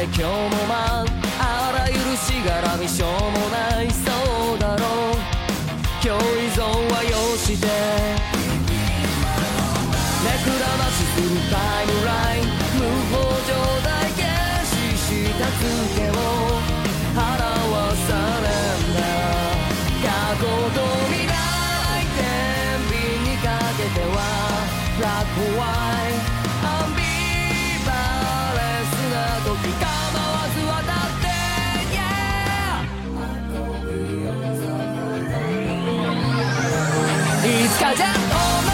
で今日もまああらゆるしがらみしょうもないそうだろう。今日依存はよして目くらましするタイムライン。無法状態消ししたつけを。払わされんだ。過去と未来天秤にかけては。ブラ down of my